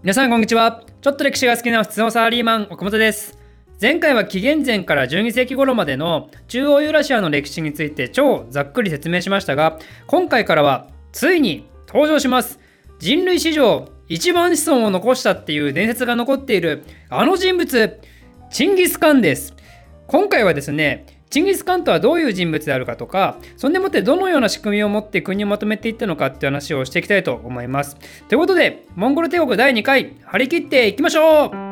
皆さんこんにちは。ちょっと歴史が好きな普通のサラリーマン岡本です。前回は紀元前から12世紀頃までの中央ユーラシアの歴史について超ざっくり説明しましたが今回からはついに登場します。人類史上一番子孫を残したっていう伝説が残っているあの人物チンギス・カンです。今回はですねチンギス・カンとはどういう人物であるかとかそんでもってどのような仕組みを持って国をまとめていったのかっていう話をしていきたいと思います。ということでモンゴル帝国第2回張り切っていきましょう。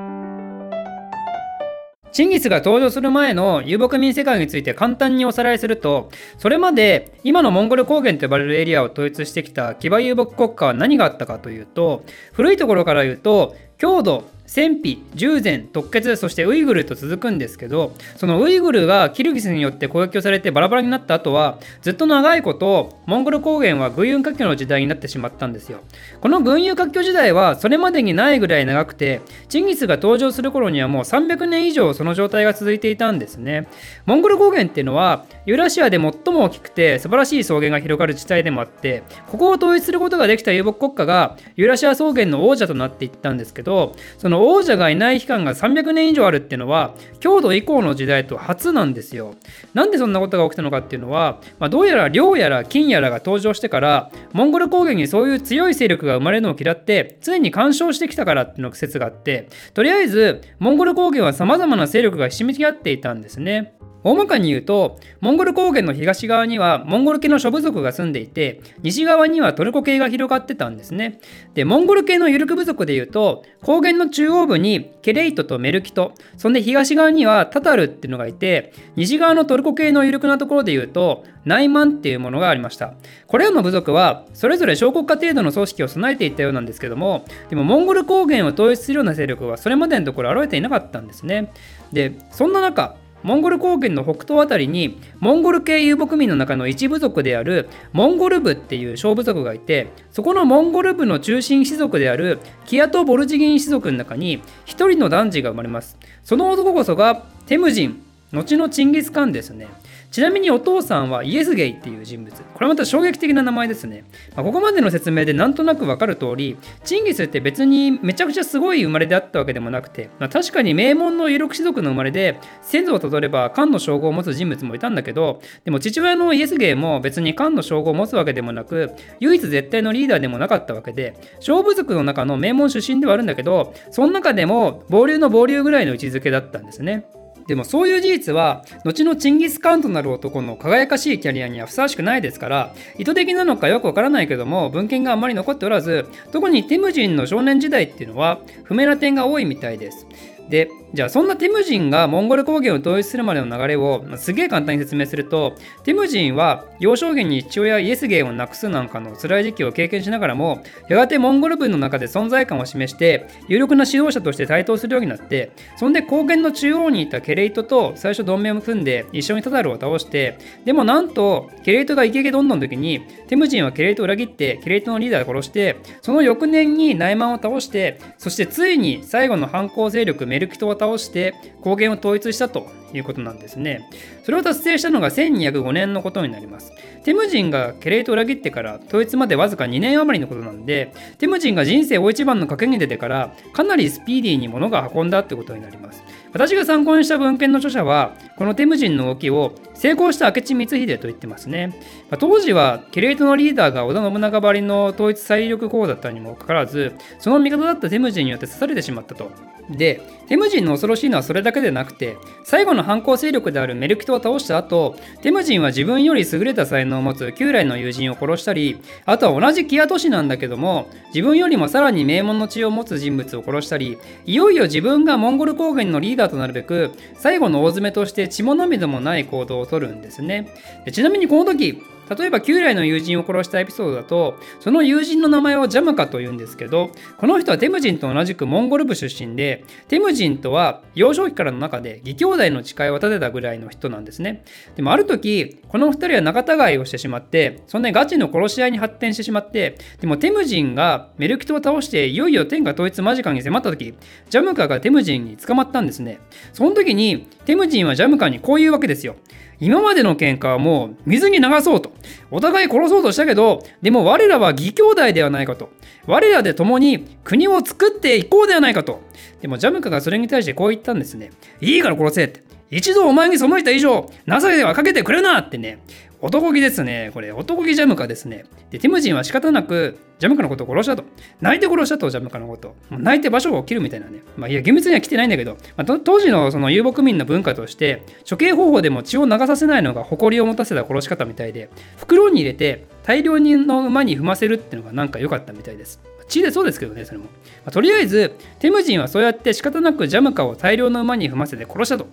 チンギスが登場する前の遊牧民世界について簡単におさらいするとそれまで今のモンゴル高原と呼ばれるエリアを統一してきた騎馬遊牧国家は何があったかというと古いところから言うと郷土戦費従前特決そしてウイグルと続くんですけどそのウイグルがキルギスによって攻撃をされてバラバラになった後はずっと長いことモンゴル高原は軍友割拠の時代になってしまったんですよ。この軍友割拠時代はそれまでにないぐらい長くてチンギスが登場する頃にはもう300年以上その状態が続いていたんですね。モンゴル高原っていうのはユーラシアで最も大きくて素晴らしい草原が広がる地帯でもあってここを統一することができた遊牧国家がユーラシア草原の王者となっていったんですけどその王者がいない期間が300年以上あるっていうのは郷土以降の時代と初なんですよ。なんでそんなことが起きたのかっていうのは、まあ、どうやら領やら金やらが登場してからモンゴル高原にそういう強い勢力が生まれるのを嫌って常に干渉してきたからっていうのが説があってとりあえずモンゴル高原は様々な勢力がひしめき合っていたんですね。大まかに言うと、モンゴル高原の東側にはモンゴル系の諸部族が住んでいて、西側にはトルコ系が広がってたんですね。で、モンゴル系のユルク部族で言うと、高原の中央部にケレイトとメルキト、そんで東側にはタタルっていうのがいて、西側のトルコ系のユルクなところで言うと、ナイマンっていうものがありました。これらの部族は、それぞれ小国家程度の組織を備えていたようなんですけども、でもモンゴル高原を統一するような勢力はそれまでのところ現れていなかったんですね。で、そんな中、モンゴル高原の北東辺りにモンゴル系遊牧民の中の一部族であるモンゴル部っていう小部族がいてそこのモンゴル部の中心氏族であるキアト・ボルジギン氏族の中に一人の男児が生まれます。その男こそがテムジン後のチンギス・カンですね。ちなみにお父さんはイエスゲイっていう人物。これまた衝撃的な名前ですね。まあ、ここまでの説明でなんとなくわかる通り、チンギスって別にめちゃくちゃすごい生まれであったわけでもなくて、まあ、確かに名門の有力士族の生まれで、先祖をたどれば漢の称号を持つ人物もいたんだけど、でも父親のイエスゲイも別に漢の称号を持つわけでもなく、唯一絶対のリーダーでもなかったわけで、勝負族の中の名門出身ではあるんだけど、その中でも暴流の暴流ぐらいの位置づけだったんですね。でもそういう事実は後のチンギス・カンとなる男の輝かしいキャリアにはふさわしくないですから意図的なのかよくわからないけども文献があまり残っておらず特にティムジンの少年時代っていうのは不明な点が多いみたいです。でじゃあそんなティムジンがモンゴル高原を統一するまでの流れを、まあすげえ簡単に説明するとティムジンは幼少期に父親イエスゲーをなくすなんかの辛い時期を経験しながらもやがてモンゴル軍の中で存在感を示して有力な指導者として台頭するようになってそんで高原の中央にいたケレイトと最初同盟を組んで一緒にタタルを倒してでもなんとケレイトがイケイケどんどんの時にティムジンはケレイトを裏切ってケレイトのリーダーを殺してその翌年にナイマンを倒してそしてついに最後の反抗勢力メルキトを倒して高原を統一したということなんですね。それを達成したのが1205年のことになります。テムジンがケレイトを裏切ってから統一までわずか2年余りのことなんで、テムジンが人生大一番の賭けに出てからかなりスピーディーに物が運んだってことになります。私が参考にした文献の著者は、このテムジンの動きを成功した明智光秀と言ってますね。まあ、当時はケレイトのリーダーが織田信長ばりの統一最力候補だったにもかかわらず、その味方だったテムジンによって刺されてしまったと。で、テムジンの恐ろしいのはそれだけでなくて、最後の反抗勢力であるメルキトを倒した後、テムジンは自分より優れた才能を持つ旧来の友人を殺したり、あとは同じキア都市なんだけども、自分よりもさらに名門の血を持つ人物を殺したり、いよいよ自分がモンゴル高原のリーダーとなるべく、最後の大詰めとして血も涙もない行動をとるんですねで。ちなみにこの時、例えば旧来の友人を殺したエピソードだとその友人の名前をジャムカと言うんですけどこの人はテムジンと同じくモンゴル部出身でテムジンとは幼少期からの中で義兄弟の誓いを立てたぐらいの人なんですねでもある時この2人は仲違いをしてしまってそんなにガチの殺し合いに発展してしまってでもテムジンがメルキトを倒していよいよ天下統一間近に迫った時ジャムカがテムジンに捕まったんですねその時にテムジンはジャムカにこういうわけですよ。今までの喧嘩はもう水に流そうと。お互い殺そうとしたけど、でも我らは義兄弟ではないかと。我らで共に国を作っていこうではないかと。でもジャムカがそれに対してこう言ったんですね。いいから殺せって。一度お前に背いた以上、情けはかけてくれなってね。男気ですね。これ、男気ジャムカですね。で、ティムジンは仕方なく、ジャムカのことを殺したと。泣いて殺したと、ジャムカのこと。もう泣いて場所を切るみたいなね。まあ、いや、厳密には来てないんだけど、まあ、当時のその遊牧民の文化として、処刑方法でも血を流させないのが誇りを持たせた殺し方みたいで、袋に入れて大量の馬に踏ませるっていうのがなんか良かったみたいです。血でそうですけどね、それも。まあ、とりあえず、テムジンはそうやって仕方なくジャムカを大量の馬に踏ませて殺したと。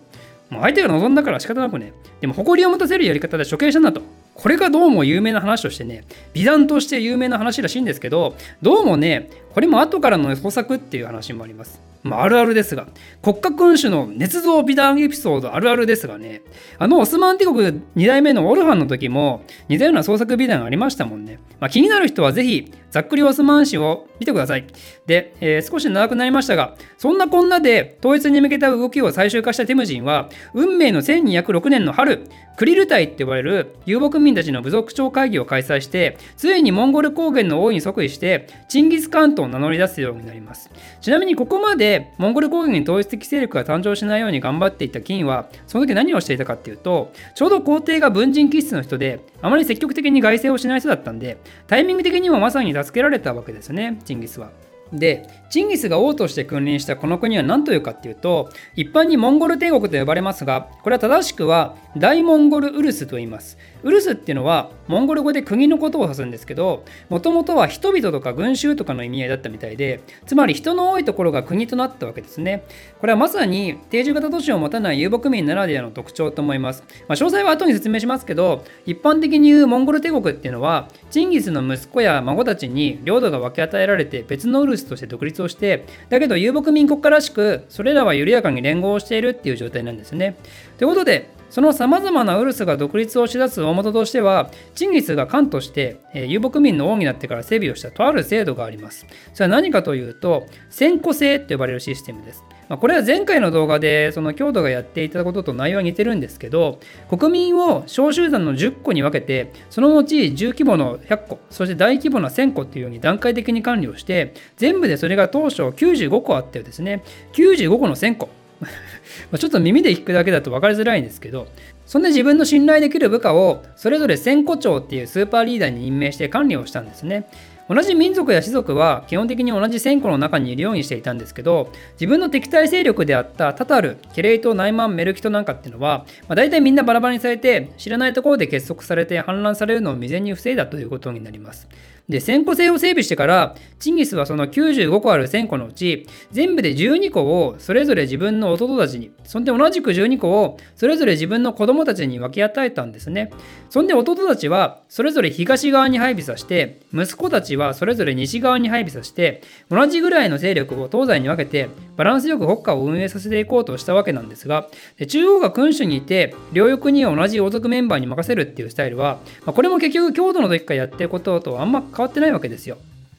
もう相手が望んだから仕方なくね。でも誇りを持たせるやり方で処刑したんだと。これがどうも有名な話としてね、美談として有名な話らしいんですけど、どうもね、これも後からの補作っていう話もあります。まあ、あるあるですが、国家君主の捏造美談エピソードあるあるですがね、あのオスマン帝国2代目のオルハンの時も似たような創作美談ありましたもんね。まあ、気になる人はぜひ、ざっくりオスマン史を見てください。で、えー、少し長くなりましたが、そんなこんなで統一に向けた動きを最終化したテムジンは、運命の1206年の春、クリル隊って呼ばれる遊牧民たちの部族長会議を開催して、ついにモンゴル高原の王に即位して、チンギス・カントを名乗り出すようになります。ちなみにここまででモンゴル高原に統一的勢力が誕生しないように頑張っていた金は、その時何をしていたかっていうと、ちょうど皇帝が文人気質の人で、あまり積極的に外政をしない人だったんで、タイミング的にもまさに助けられたわけですよね、チンギスは。で、チンギスが王として君臨したこの国は何というかっていうと、一般にモンゴル帝国と呼ばれますが、これは正しくは大モンゴルウルスと言います。ウルスっていうのはモンゴル語で国のことを指すんですけど、もともとは人々とか群衆とかの意味合いだったみたいで、つまり人の多いところが国となったわけですね。これはまさに定住型都市を持たない遊牧民ならではの特徴と思います。まあ、詳細は後に説明しますけど、一般的に言うモンゴル帝国っていうのは、チンギスの息子や孫たちに領土が分け与えられて別のウルスとして独立をして、だけど遊牧民国家らしく、それらは緩やかに連合をしているっていう状態なんですね。ということで、そのさまざまなウルスが独立をしだす大元としては、チンギスが官として、えー、遊牧民の王になってから整備をしたとある制度があります。それは何かというと、先古制と呼ばれるシステムです。まあ、これは前回の動画でその郷土がやっていたことと内容は似てるんですけど国民を小集団の10個に分けてその後中規模の100個そして大規模な1000個っていうように段階的に管理をして全部でそれが当初95個あってですね95個の1000個。ちょっと耳で聞くだけだと分かりづらいんですけどそんで自分の信頼できる部下をそれぞれ1000個長っていうスーパーリーダーに任命して管理をしたんですね。同じ民族や氏族は基本的に同じ戦庫の中にいるようにしていたんですけど自分の敵対勢力であったタタルケレイトナイマンメルキトなんかっていうのは、まあ、大体みんなバラバラにされて知らないところで結束されて反乱されるのを未然に防いだということになりますで、1000個制を整備してから、チンギスはその95個ある1000個のうち、全部で12個をそれぞれ自分の弟たちに、そんで同じく12個をそれぞれ自分の子供たちに分け与えたんですね。そんで弟たちはそれぞれ東側に配備させて、息子たちはそれぞれ西側に配備させて、同じぐらいの勢力を東西に分けて、バランスよく国家を運営させていこうとしたわけなんですが、で中央が君主にいて、両翼に同じ王族メンバーに任せるっていうスタイルは、まあ、これも結局強度の時からやってることとあんま変わってないわけですよ。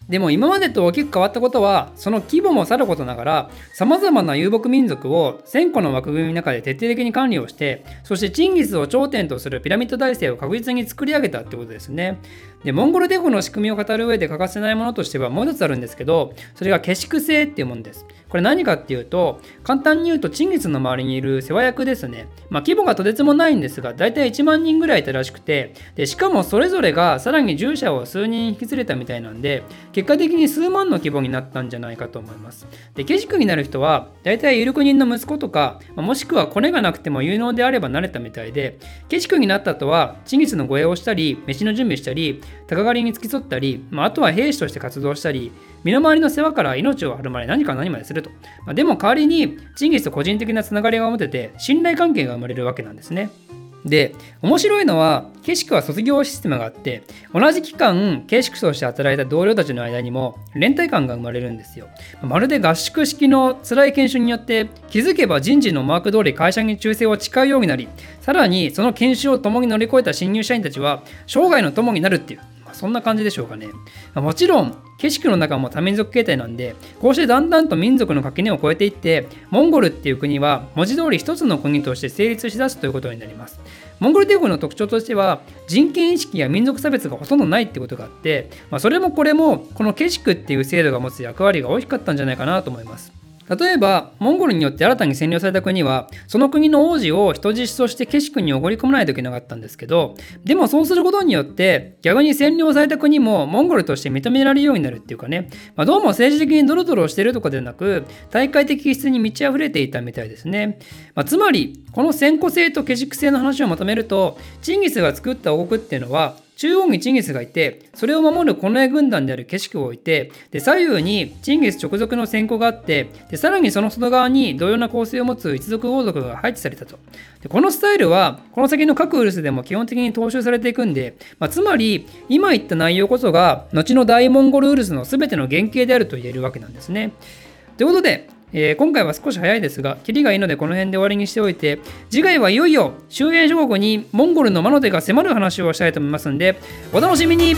でも今までと大きく変わったことはその規模もさることながらさまざまな遊牧民族を1000個の枠組みの中で徹底的に管理をしてそしてチンギスを頂点とするピラミッド体制を確実に作り上げたってことですね。でモンゴル帝国の仕組みを語る上で欠かせないものとしてはもう一つあるんですけどそれが下宿制っていうものです。これ何かっていうと簡単に言うとチンギスの周りにいる世話役ですね。まあ規模がとてつもないんですが大体1万人ぐらいいたらしくてでしかもそれぞれがさらに従者を数人引き連れたみたいなんで結果的に数万の規模になったんじゃないかと思いますで下宿になる人は大体有力人の息子とかもしくはコネがなくても有能であれば慣れたみたいで下宿になった後はチンギスの護衛をしたり飯の準備したり鷹狩りに付き添ったり、まあ、あとは兵士として活動したり、身の回りの世話から命を張るまで何か何まですると。まあ、でも代わりに、チンギスと個人的なつながりが持てて、信頼関係が生まれるわけなんですね。で、面白いのは、景色は卒業システムがあって、同じ期間、景色として働いた同僚たちの間にも連帯感が生まれるんですよ。まるで合宿式の辛い研修によって、気づけば人事のマーク通り会社に忠誠を誓うようになり、さらにその研修を共に乗り越えた新入社員たちは、生涯の友になるっていう、そんな感じでしょうかね。もちろん、景色の中も多民族形態なんで、こうしてだんだんと民族の垣根を越えていって、モンゴルっていう国は文字通り一つの国として成立しだすということになります。モンゴル帝国の特徴としては人権意識や民族差別がほとんどないってことがあって、まあ、それもこれもこの景色っていう制度が持つ役割が大きかったんじゃないかなと思います。例えば、モンゴルによって新たに占領された国は、その国の王子を人質として景色におごり込まないといけなかったんですけど、でもそうすることによって、逆に占領された国もモンゴルとして認められるようになるっていうかね、まあ、どうも政治的にドロドロしてるとかではなく、大会的質に満ち溢れていたみたいですね。まあ、つまり、この先古性と景色性の話をまとめると、チンギスが作った王国っていうのは、中央にチンギスがいて、それを守る近衛軍団である景色を置いて、で左右にチンギス直属の戦庫があって、でさらにその外側に同様な構成を持つ一族王族が配置されたと。でこのスタイルは、この先の各ウルスでも基本的に踏襲されていくんで、まあ、つまり、今言った内容こそが、後の大モンゴルウルスの全ての原型であると言えるわけなんですね。ということで、えー、今回は少し早いですが、キリがいいのでこの辺で終わりにしておいて、次回はいよいよ周辺諸国にモンゴルの魔の手が迫る話をしたいと思いますんで、お楽しみに。